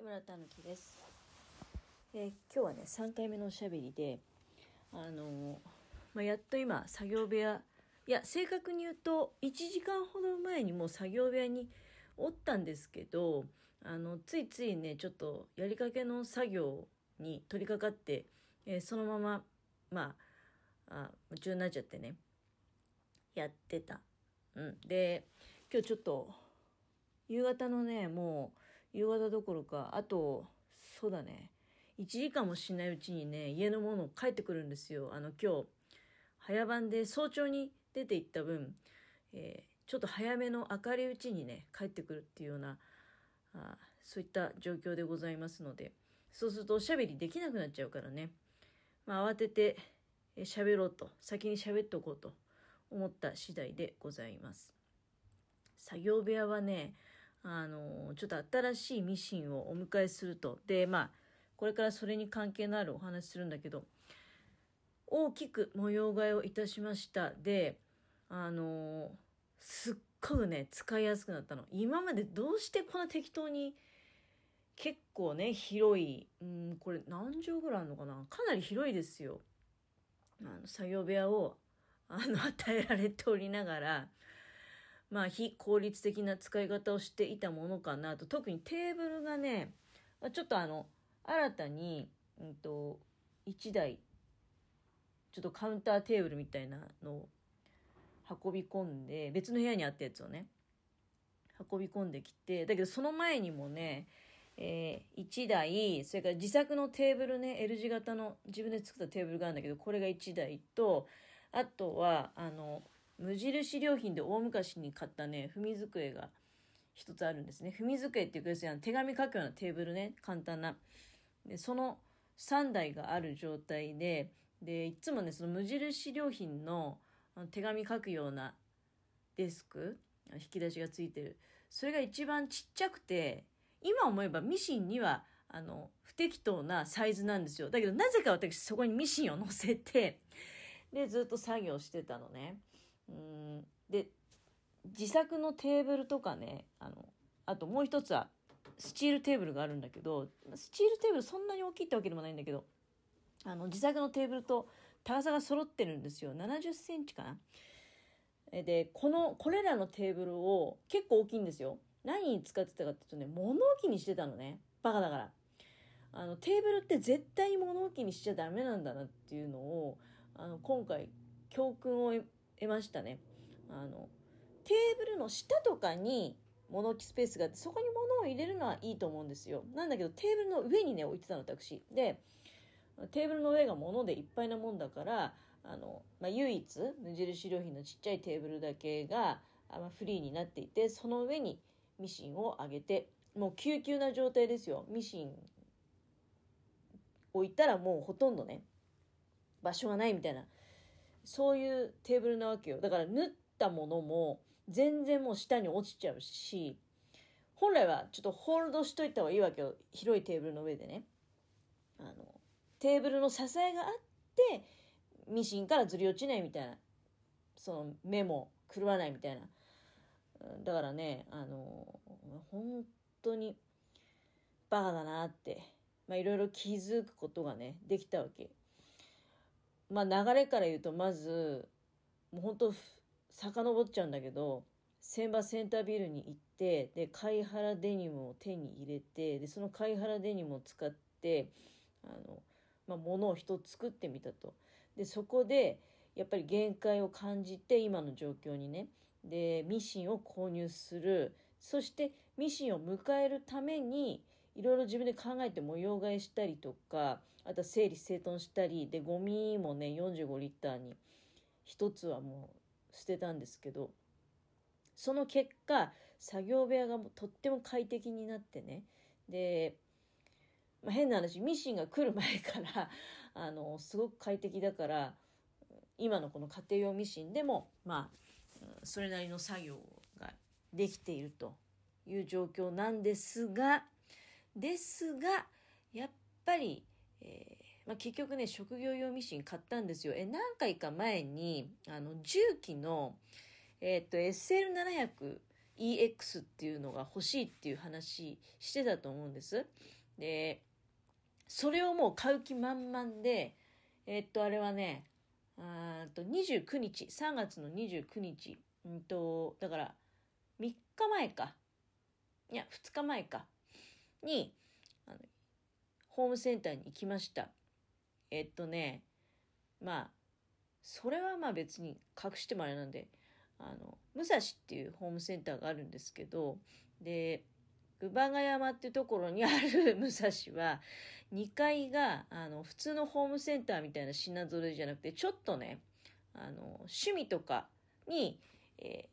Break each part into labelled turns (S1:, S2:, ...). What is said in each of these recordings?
S1: 木村たぬきです、えー今日はね3回目のおしゃべりであのーまあ、やっと今作業部屋いや正確に言うと1時間ほど前にもう作業部屋におったんですけどあのついついねちょっとやりかけの作業に取り掛かって、えーそのまままああ夢中になっちゃってねやってた。うん、で今日ちょっと夕方のねもう夕方どころかあとそうだね。1時間もしないうちにね家のもの帰ってくるんですよ。あの今日早番で早朝に出て行った分、えーちょっと早めの明るいうちにね帰ってくるっていうようなあそういった状況でございますので。そうするとおしゃべりできなくなっちゃうからね、まあ、慌ててえー喋ろうと先に喋っておこうと思った次第でございます。作業部屋はねあのちょっと新しいミシンをお迎えすると。でまあこれからそれに関係のあるお話するんだけど大きく模様替えをいたしました。であのすっごくね使いやすくなったの。今までどうしてこんな適当に結構ね広いうんこれ何畳ぐらいあるのかな？かなり広いですよ。あの作業部屋をあの与えられておりながらまあ非効率的な使い方をしていたものかなと。特にテーブルがねちょっとあの新たに、うん、と1台ちょっとカウンターテーブルみたいなのを運び込んで別の部屋にあったやつをね運び込んできてだけどその前にもね、え1台それから自作のテーブルね L 字型の自分で作ったテーブルがあるんだけどこれが1台とあとはあの無印良品で大昔に買ったね踏み机が一つあるんですね。踏み机っていうか要するに手紙書くようなテーブルね簡単な。でその3台がある状態ででいつもねその無印良品のあの手紙書くようなデスク引き出しがついてる。それが一番ちっちゃくて今思えばミシンにはあの不適当なサイズなんですよ。だけどなぜか私そこにミシンを乗せてでずっと作業してたのね。うん。で自作のテーブルとかねあのあともう一つはスチールテーブルがあるんだけどスチールテーブルそんなに大きいってわけでもないんだけどあの自作のテーブルと高さが揃ってるんですよ。70センチかな。でこのこれらのテーブルを結構大きいんですよ。何に使ってたかっていうとね物置にしてたのね。バカだから。あのテーブルって絶対に物置にしちゃダメなんだなっていうのをあの今回教訓を得ましたね。あのテーブルの下とかに物置スペースがあってそこに物を入れるのはいいと思うんですよ。なんだけどテーブルの上にね置いてたの私。でテーブルの上が物でいっぱいなもんだからあの、まあ、唯一無印良品のちっちゃいテーブルだけがあまフリーになっていてその上にミシンを上げてもう救急な状態ですよ。ミシン置いたらもうほとんどね場所がないみたいな。そういうテーブルなわけよ。だから縫ったものも全然もう下に落ちちゃうし本来はちょっとホールドしといた方がいいわけよ。広いテーブルの上でね。あのテーブルの支えがあってミシンからずり落ちないみたいな。その目も狂わないみたいな。だからねあの本当にバカだなって。まあいろいろ気づくことがねできたわけ。まあ流れから言うとまずもう本当遡っちゃうんだけど千葉センタービルに行ってで貝原デニムを手に入れてでその貝原デニムを使ってあの、まあ、物を一つ作ってみたと。でそこでやっぱり限界を感じて今の状況にね。でミシンを購入する。そしてミシンを迎えるためにいろいろ自分で考えて模様替えしたりとかあと整理整頓したりでゴミもね45リッターに一つはもう捨てたんですけどその結果作業部屋がとっても快適になってねで、まあ、変な話ミシンが来る前から あのすごく快適だから今のこの家庭用ミシンでもまあそれなりの作業ができているという状況なんですがですがやっぱり、えーまあ、結局ね職業用ミシン買ったんですよ。え何回か前にあの重機の、えー、と SL700 EX っていうのが欲しいっていう話してたと思うんです。で、それをもう買う気満々で、えっと、あれはね、あと29日、3月の29日、んと、だから3日前か、いや、2日前か、に、あのホームセンターに行きました。えっとね、まあ、それはまあ別に隠してもあれなんで、あの、武蔵っていうホームセンターがあるんですけど、で、乳母ヶ山っていうところにある 武蔵は、2階が、あの、普通のホームセンターみたいな品揃えじゃなくて、ちょっとね、あの、趣味とかに、え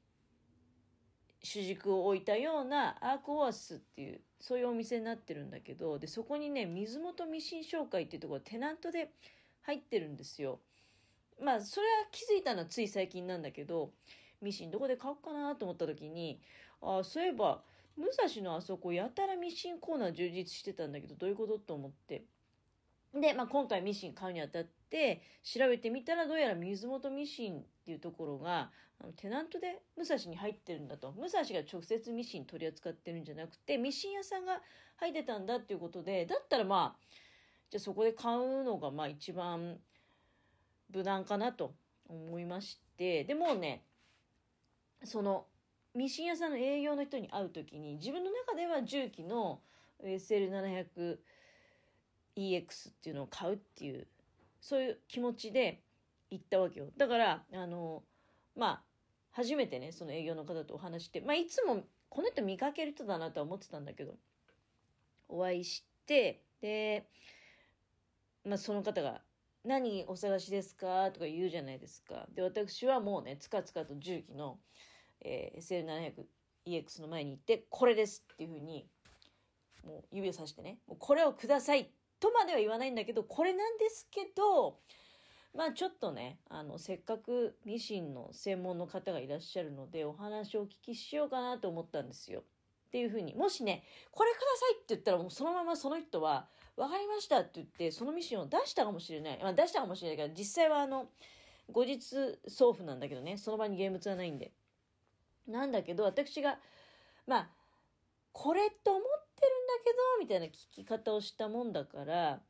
S1: ー、主軸を置いたようなアークオアスっていう、そういうお店になってるんだけど、で、そこにね、水元ミシン商会っていうところテナントで入ってるんですよ。まあ、それは気づいたのはつい最近なんだけど、ミシンどこで買おうかなと思った時に、ああ、そういえば、武蔵のあそこやたらミシンコーナー充実してたんだけど、どういうこと？と思って。で、まあ、今回ミシン買うにあたって、調べてみたらどうやら水元ミシンっていうところが、テナントで武蔵に入ってるんだと。武蔵が直接ミシン取り扱ってるんじゃなくて、ミシン屋さんが入ってたんだっていうことで、だったらまあ、じゃあそこで買うのがまあ一番無難かなと思いまして、でもね、そのミシン屋さんの営業の人に会う時に自分の中では重機の SL700 EX っていうのを買うっていうそういう気持ちで行ったわけよだからあのまあ初めてねその営業の方とお話してまあいつもこの人見かける人だなとは思ってたんだけどお会いしてで、まあ、その方が「何お探しですか?」とか言うじゃないですかで私はもうねつかつかと重機のえー、SL700EX の前に行って、これですっていうふうに、もう指をさしてね、もうこれをくださいっとまでは言わないんだけど、これなんですけど、まあちょっとね、あの、せっかくミシンの専門の方がいらっしゃるので、お話をお聞きしようかなと思ったんですよ。っていうふうに、もしね、これくださいって言ったらもうそのままその人は、分かりましたって言って、そのミシンを出したかもしれない。まあ出したかもしれないけど、実際はあの、後日送付なんだけどね、その場に現物はないんで。なんだけど、私が、まあ、これと思ってけど、みたいな聞き方をしたもんだから、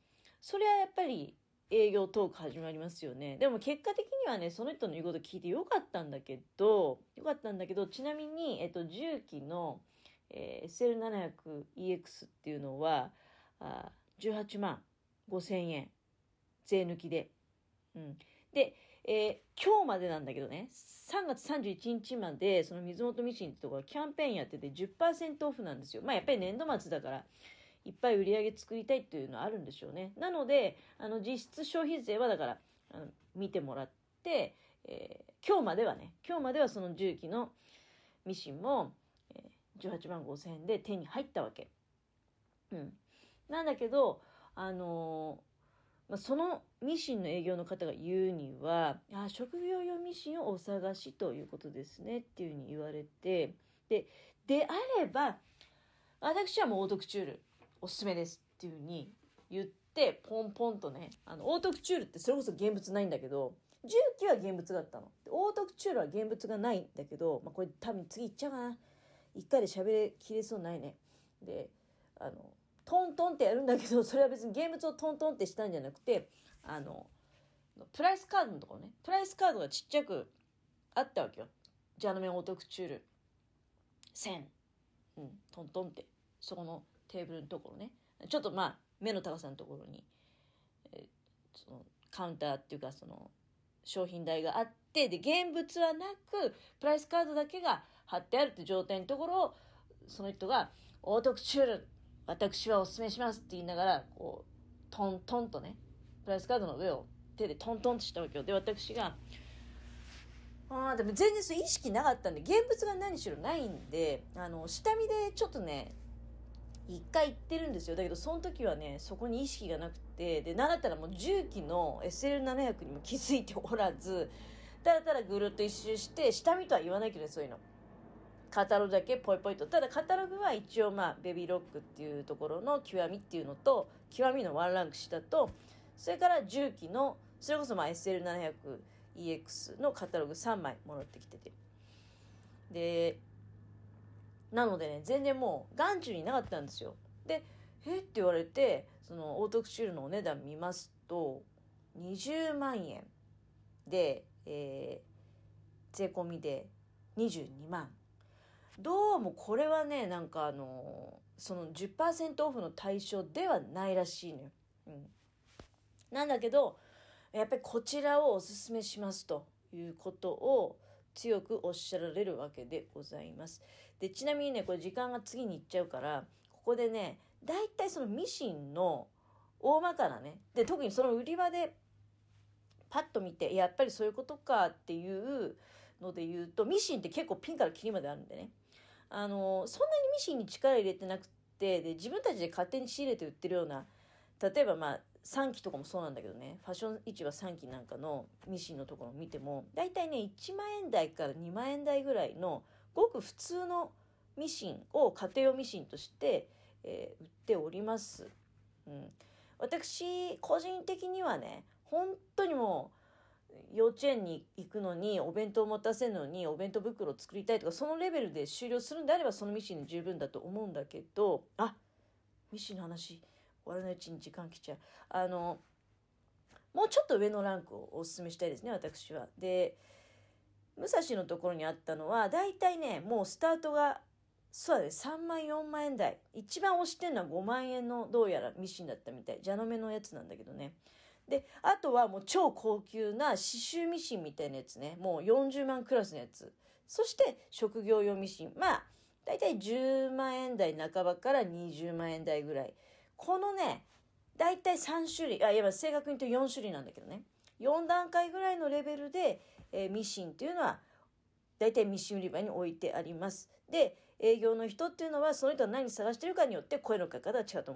S1: それはやっぱり営業トーク始まりますよね。でも結果的にはね、その人の言うこと聞いてよかったんだけど、よかったんだけど、ちなみに、えっと、重機の、えー、SL700EX っていうのは、あ18万5千円。税抜きで。うん。で、えー、今日までなんだけどね、3月31日まで、その水元ミシンってところキャンペーンやってて10%オフなんですよ。まあやっぱり年度末だから、いっぱい売り上げ作りたいっていうのはあるんでしょうね。なので、あの実質消費税はだから、あの見てもらって、えー、今日まではね、今日まではその重機のミシンも、えー、18万5千円で手に入ったわけ。うん。なんだけど、あのまあ、そのミシンの営業の方が言うには、あ職業用ミシンをお探しということですねっていうふうに言われて、で、であれば、私はもうオートクチュールおすすめですっていうふうに言って、ポンポンとね、あの、オートクチュールってそれこそ現物ないんだけど、重機は現物があったの。オートクチュールは現物がないんだけど、まあ、これ多分次行っちゃうかな。一回で喋りきれそうないね。で、あの、トントンってやるんだけど、それは別にゲームズをトントンってしたんじゃなくて、あの、プライスカードのところね、プライスカードがちっちゃくあったわけよ。ジャノメンオートクチュール1000。うん、トントンって、そこのテーブルのところね。ちょっとまあ、目の高さのところに、えー、そのカウンターっていうか、その、商品台があって、で、現物はなく、プライスカードだけが貼ってあるって状態のところを、その人が、オートクチュール私はお勧めしますって言いながら、こう、トントンとね、プライスカードの上を手でトントンとしたわけよ。で、私が、ああ、でも全然そう意識なかったんで、現物が何しろないんで、あの、下見でちょっとね、一回行ってるんですよ。だけど、その時はね、そこに意識がなくて、で、なんだったらもう重機の SL700 にも気づいておらず、ただただぐるっと一周して、下見とは言わないけど、そういうの。カタログだけポイポイと。ただカタログは一応まあ、ベビーロックっていうところの極みっていうのと、極みのワンランク下と、それから重機の、それこそまあ SL700EX のカタログ3枚もらってきてて。で、なのでね、全然もう眼中になかったんですよ。で、えっ？て言われて、そのオートクチュールのお値段見ますと、20万円で、えー、税込みで22万。どうもこれはね、なんかあのその10%オフの対象ではないらしいのよ。うん。なんだけど、やっぱりこちらをおすすめしますということを強くおっしゃられるわけでございます。で、ちなみにね、これ時間が次に行っちゃうから、ここでね、大体そのミシンの大まかなね、で、特にその売り場でパッと見て、やっぱりそういうことかっていうので言うと、ミシンって結構ピンからキリまであるんでね。あの、そんなにミシンに力入れてなくて、で、自分たちで勝手に仕入れて売ってるような、例えばまあ、3期とかもそうなんだけどね、ファッション市場3期なんかのミシンのところを見ても、大体ね、1万円台から2万円台ぐらいの、ごく普通のミシンを家庭用ミシンとして、えー、売っております。うん。私、個人的にはね、本当にもう、幼稚園に行くのにお弁当を持たせるのにお弁当袋を作りたいとかそのレベルで終了するんであればそのミシンで十分だと思うんだけどあミシンの話終わらないうちに時間来ちゃう。あの、もうちょっと上のランクをお勧めしたいですね、私は。で、武蔵のところにあったのは、大体ね、もうスタートが、そうだね、3万、4万円台。一番押してるのは5万円のどうやらミシンだったみたい。蛇の目のやつなんだけどね。で、あとはもう超高級な刺繍ミシンみたいなやつね。もう40万クラスのやつ。そして職業用ミシン。まあ、大体10万円台半ばから20万円台ぐらい。このね、だいたい3種類、あ、いや、正確に言うと4種類なんだけどね。4段階ぐらいのレベルで、えー、ミシンっていうのは、だいたいミシン売り場に置いてあります。で、営業の人っていうのは、その人は何探してるかによって声のかけ方が違うと思う